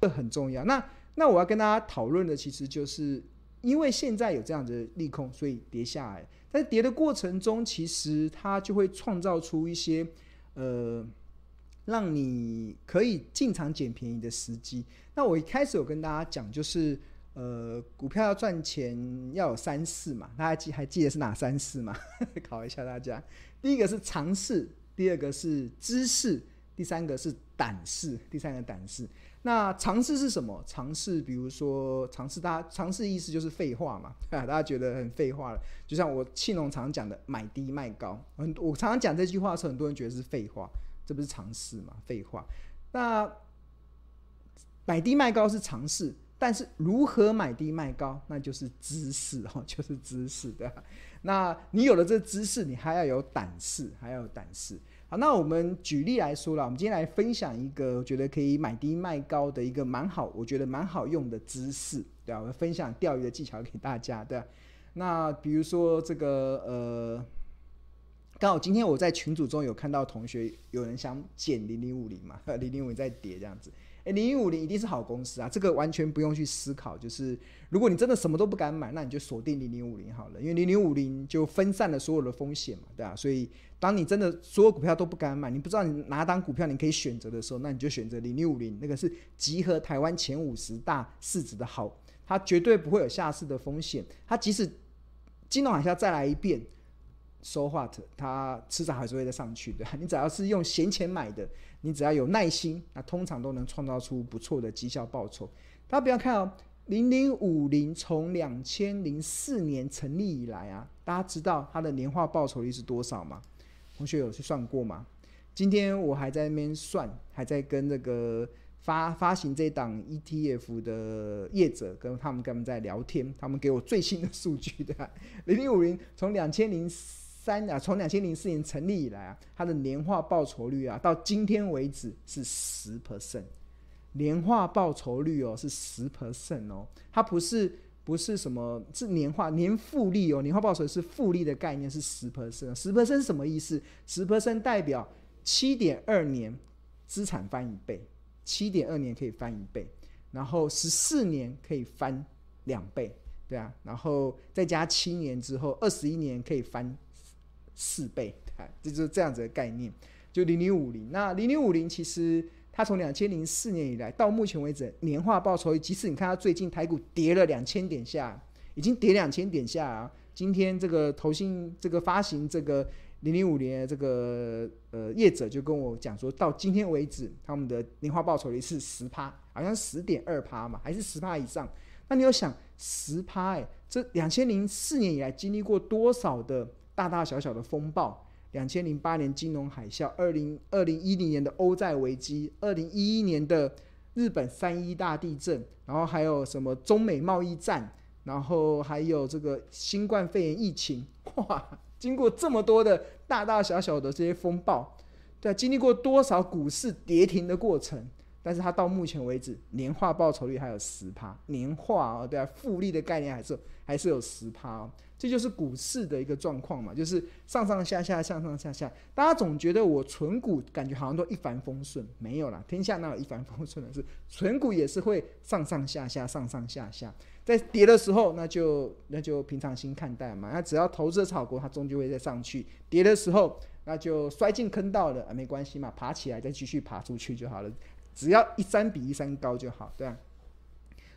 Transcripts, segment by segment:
这很重要。那那我要跟大家讨论的，其实就是因为现在有这样的利空，所以跌下来。但跌的过程中，其实它就会创造出一些呃，让你可以进场捡便宜的时机。那我一开始有跟大家讲，就是呃，股票要赚钱要有三势嘛，大家记还记得是哪三势吗？考一下大家，第一个是常识，第二个是知识，第三个是胆识，第三个胆识。那尝试是什么？尝试，比如说尝试，大家尝试意思就是废话嘛，大家觉得很废话了。就像我庆隆常讲的“买低卖高”，很我常常讲这句话的时候，很多人觉得是废话，这不是尝试嘛？废话。那买低卖高是尝试，但是如何买低卖高，那就是知识 哦，就是知识对吧？那你有了这知识，你还要有胆识，还要有胆识。好，那我们举例来说了，我们今天来分享一个我觉得可以买低卖高的一个蛮好，我觉得蛮好用的知识，对啊，我分享钓鱼的技巧给大家，对。那比如说这个呃，刚好今天我在群组中有看到同学有人想减零零五零嘛，零零五在跌这样子。诶，零零五零一定是好公司啊，这个完全不用去思考。就是如果你真的什么都不敢买，那你就锁定零零五零好了，因为零零五零就分散了所有的风险嘛，对啊。所以当你真的所有股票都不敢买，你不知道你哪档股票你可以选择的时候，那你就选择零零五零，那个是集合台湾前五十大市值的好，它绝对不会有下市的风险。它即使金融海啸再来一遍，so what，它迟早还是会再上去的。你只要是用闲钱买的。你只要有耐心，那通常都能创造出不错的绩效报酬。大家不要看哦，零零五零从两千零四年成立以来啊，大家知道它的年化报酬率是多少吗？同学有去算过吗？今天我还在那边算，还在跟那个发发行这档 ETF 的业者跟他们跟他们在聊天，他们给我最新的数据的，零零五零从两千零四。三啊，从两千零四年成立以来啊，它的年化报酬率啊，到今天为止是十 percent，年化报酬率哦是十 percent 哦，它不是不是什么是年化年复利哦，年化报酬是复利的概念是十 percent，十 percent 什么意思？十 percent 代表七点二年资产翻一倍，七点二年可以翻一倍，然后十四年可以翻两倍，对啊，然后再加七年之后，二十一年可以翻。四倍，啊，这就是这样子的概念。就零零五零，那零零五零其实它从两千零四年以来到目前为止年化报酬率，即使你看它最近台股跌了两千点下，已经跌两千点下啊。今天这个投信这个发行这个零零五零的这个呃业者就跟我讲说，到今天为止他们的年化报酬率是十趴，好像十点二趴嘛，还是十趴以上。那你要想十趴？哎，这两千零四年以来经历过多少的？大大小小的风暴，两千零八年金融海啸，二零二零一零年的欧债危机，二零一一年的日本三一大地震，然后还有什么中美贸易战，然后还有这个新冠肺炎疫情，哇！经过这么多的大大小小的这些风暴，对，经历过多少股市跌停的过程？但是它到目前为止年化报酬率还有十趴，年化哦，对啊，复利的概念还是还是有十趴哦。这就是股市的一个状况嘛，就是上上下下，上上下下。大家总觉得我存股感觉好像都一帆风顺，没有啦，天下哪有一帆风顺的事？存股也是会上上下下，上上下下。在跌的时候，那就那就平常心看待嘛。那只要投资炒股，它终究会再上去。跌的时候，那就摔进坑道了啊，没关系嘛，爬起来再继续爬出去就好了。只要一山比一山高就好，对啊。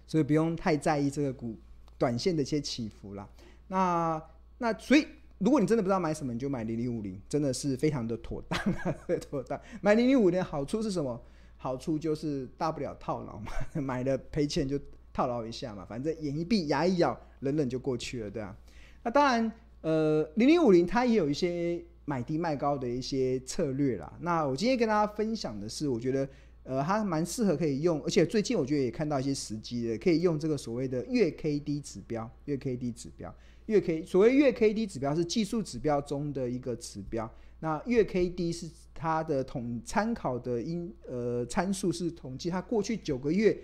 所以不用太在意这个股短线的一些起伏啦。那那所以，如果你真的不知道买什么，你就买零零五零，真的是非常的妥当，妥当。买零零五零的好处是什么？好处就是大不了套牢嘛，买了赔钱就套牢一下嘛，反正眼一闭牙一咬，忍忍就过去了，对啊。那当然，呃，零零五零它也有一些买低卖高的一些策略啦。那我今天跟大家分享的是，我觉得。呃，它蛮适合可以用，而且最近我觉得也看到一些时机的，可以用这个所谓的月 K D 指标，月 K D 指标，月 K 所谓月 K D 指标是技术指标中的一个指标。那月 K D 是它的统参考的因呃参数是统计它过去九个月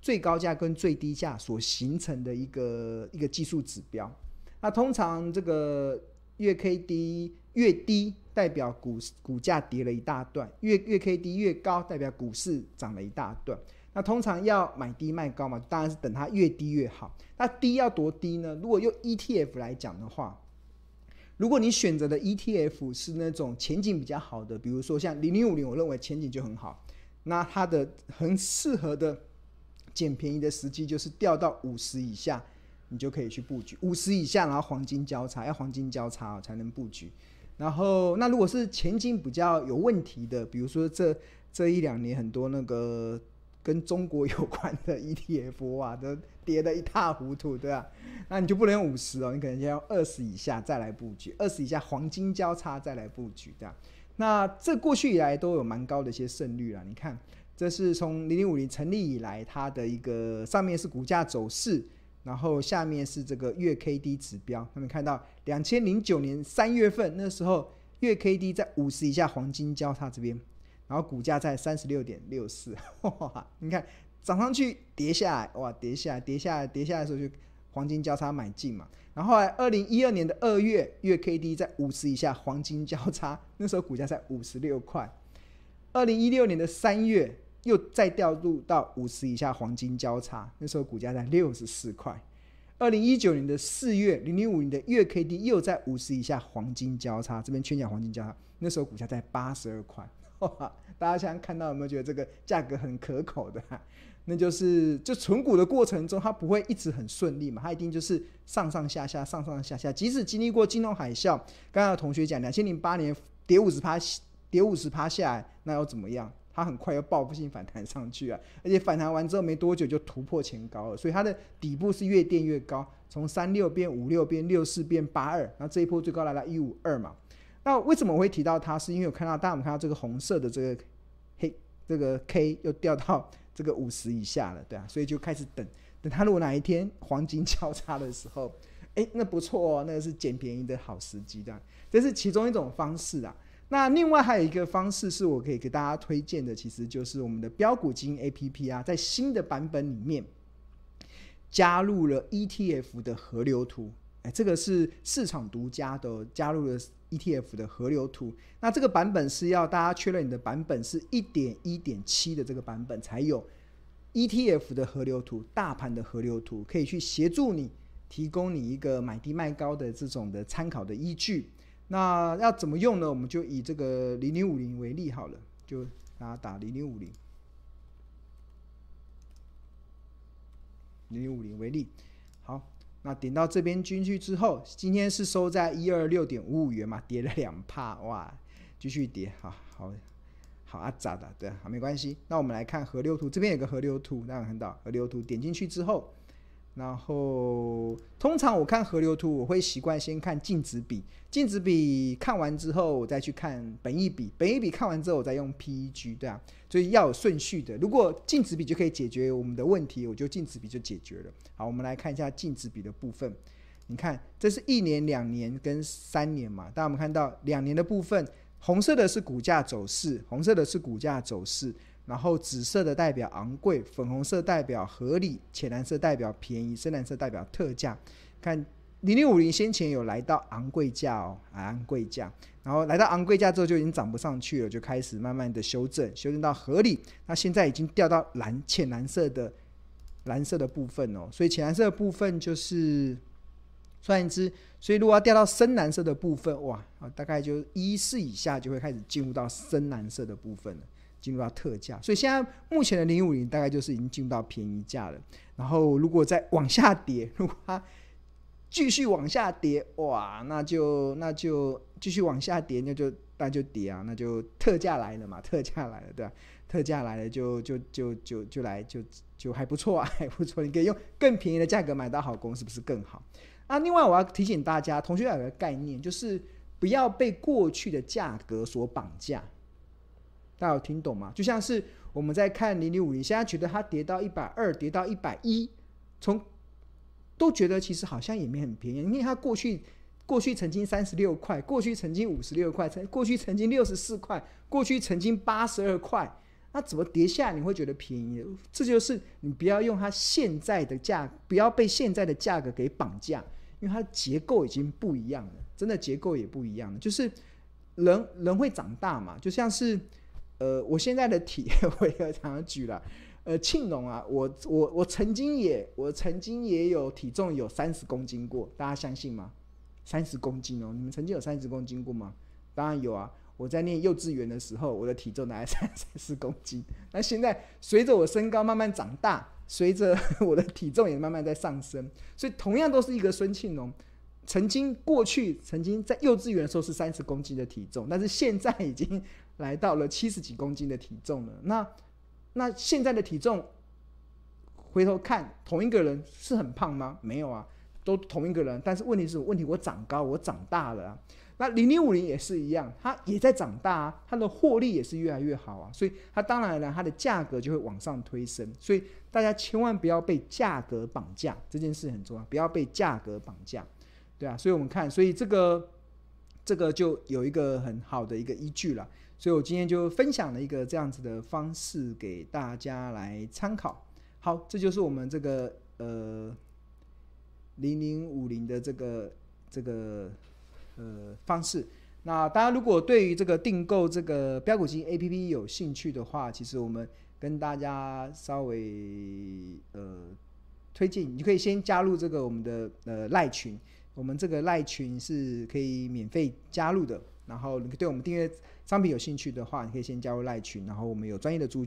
最高价跟最低价所形成的一个一个技术指标。那通常这个月 K D 越低。代表股股价跌了一大段，月月 K D 越高，代表股市涨了一大段。那通常要买低卖高嘛，当然是等它越低越好。那低要多低呢？如果用 ETF 来讲的话，如果你选择的 ETF 是那种前景比较好的，比如说像零零五零，我认为前景就很好。那它的很适合的捡便宜的时机就是掉到五十以下，你就可以去布局。五十以下，然后黄金交叉，要黄金交叉才能布局。然后，那如果是前景比较有问题的，比如说这这一两年很多那个跟中国有关的 ETF 啊，都跌得一塌糊涂，对吧？那你就不能用五十哦，你可能要二十以下再来布局，二十以下黄金交叉再来布局，对吧？那这过去以来都有蛮高的一些胜率啦。你看，这是从零零五零成立以来，它的一个上面是股价走势。然后下面是这个月 K D 指标，他们看到两千零九年三月份那时候月 K D 在五十以下黄金交叉这边，然后股价在三十六点六四，哇，你看涨上去跌下来，哇，跌下来跌下来跌下来的时候就黄金交叉买进嘛，然后后来二零一二年的二月月 K D 在五十以下黄金交叉，那时候股价在五十六块，二零一六年的三月。又再掉入到五十以下黄金交叉，那时候股价在六十四块。二零一九年的四月，零零五年的月 K D 又在五十以下黄金交叉，这边圈起来黄金交叉，那时候股价在八十二块。大家现在看到有没有觉得这个价格很可口的？那就是就存股的过程中，它不会一直很顺利嘛，它一定就是上上下下，上上下下。即使经历过金融海啸，刚刚同学讲，两千零八年跌五十趴，跌五十趴下来，那又怎么样？它很快又报复性反弹上去啊，而且反弹完之后没多久就突破前高了，所以它的底部是越垫越高，从三六变五六变六四变八二，然后这一波最高来到一五二嘛。那为什么我会提到它？是因为我看到大家我们看到这个红色的这个黑这个 K 又掉到这个五十以下了，对啊，所以就开始等等它如果哪一天黄金交叉的时候，哎，那不错哦，那个是捡便宜的好时机的，这是其中一种方式啊。那另外还有一个方式是我可以给大家推荐的，其实就是我们的标股基金 APP 啊，在新的版本里面加入了 ETF 的河流图，哎，这个是市场独家的，加入了 ETF 的河流图。那这个版本是要大家确认你的版本是一点一点七的这个版本才有 ETF 的河流图，大盘的河流图可以去协助你，提供你一个买低卖高的这种的参考的依据。那要怎么用呢？我们就以这个零零五零为例好了，就大家打零零五零，零零五零为例。好，那点到这边进去之后，今天是收在一二六点五五元嘛，跌了两趴，哇，继续跌，好好好啊，咋的？对，好没关系。那我们来看河流图，这边有个河流图，大家看到河流图，点进去之后。然后，通常我看河流图，我会习惯先看净值比，净值比看完之后，我再去看本益比，本益比看完之后，我再用 PEG，对啊，所以要有顺序的。如果净值比就可以解决我们的问题，我就净值比就解决了。好，我们来看一下净值比的部分。你看，这是一年、两年跟三年嘛？大家我们看到两年的部分，红色的是股价走势，红色的是股价走势。然后紫色的代表昂贵，粉红色代表合理，浅蓝色代表便宜，深蓝色代表特价。看零零五零先前有来到昂贵价哦，昂贵价，然后来到昂贵价之后就已经涨不上去了，就开始慢慢的修正，修正到合理。那现在已经掉到蓝浅蓝色的蓝色的部分哦，所以浅蓝色的部分就是算一支，所以如果要掉到深蓝色的部分，哇，大概就一四以下就会开始进入到深蓝色的部分了。进入到特价，所以现在目前的零五零大概就是已经进入到便宜价了。然后如果再往下跌，如果它继续往下跌，哇，那就那就继续往下跌，那就那就跌啊，那就特价来了嘛，特价来了，对吧？特价来了就就就就就来就就还不错啊，还不错，你可以用更便宜的价格买到好工，是，不是更好？啊，另外我要提醒大家，同学有个概念，就是不要被过去的价格所绑架。大家有听懂吗？就像是我们在看零零五零，现在觉得它跌到一百二，跌到一百一，从都觉得其实好像也没很便宜，因为它过去过去曾经三十六块，过去曾经五十六块，曾过去曾经六十四块，过去曾经八十二块，那怎么跌下来你会觉得便宜？这就是你不要用它现在的价，不要被现在的价格给绑架，因为它的结构已经不一样了，真的结构也不一样了，就是人人会长大嘛，就像是。呃，我现在的体，我也常常举了。呃，庆农啊，我我我曾经也我曾经也有体重有三十公斤过，大家相信吗？三十公斤哦，你们曾经有三十公斤过吗？当然有啊，我在念幼稚园的时候，我的体重大概 三十公斤。那现在随着我身高慢慢长大，随着 我的体重也慢慢在上升，所以同样都是一个孙庆农，曾经过去曾经在幼稚园的时候是三十公斤的体重，但是现在已经来到了七十几公斤的体重了。那那现在的体重，回头看同一个人是很胖吗？没有啊，都同一个人。但是问题是问题，我长高，我长大了啊。那零零五零也是一样，它也在长大啊，它的获利也是越来越好啊。所以它当然了，它的价格就会往上推升。所以大家千万不要被价格绑架，这件事很重要，不要被价格绑架，对啊。所以我们看，所以这个这个就有一个很好的一个依据了。所以我今天就分享了一个这样子的方式给大家来参考。好，这就是我们这个呃零零五零的这个这个呃方式。那大家如果对于这个订购这个标股基金 APP 有兴趣的话，其实我们跟大家稍微呃推荐，你可以先加入这个我们的呃赖群，我们这个赖群是可以免费加入的。然后你对我们订阅商品有兴趣的话，你可以先加入赖群，然后我们有专业的助。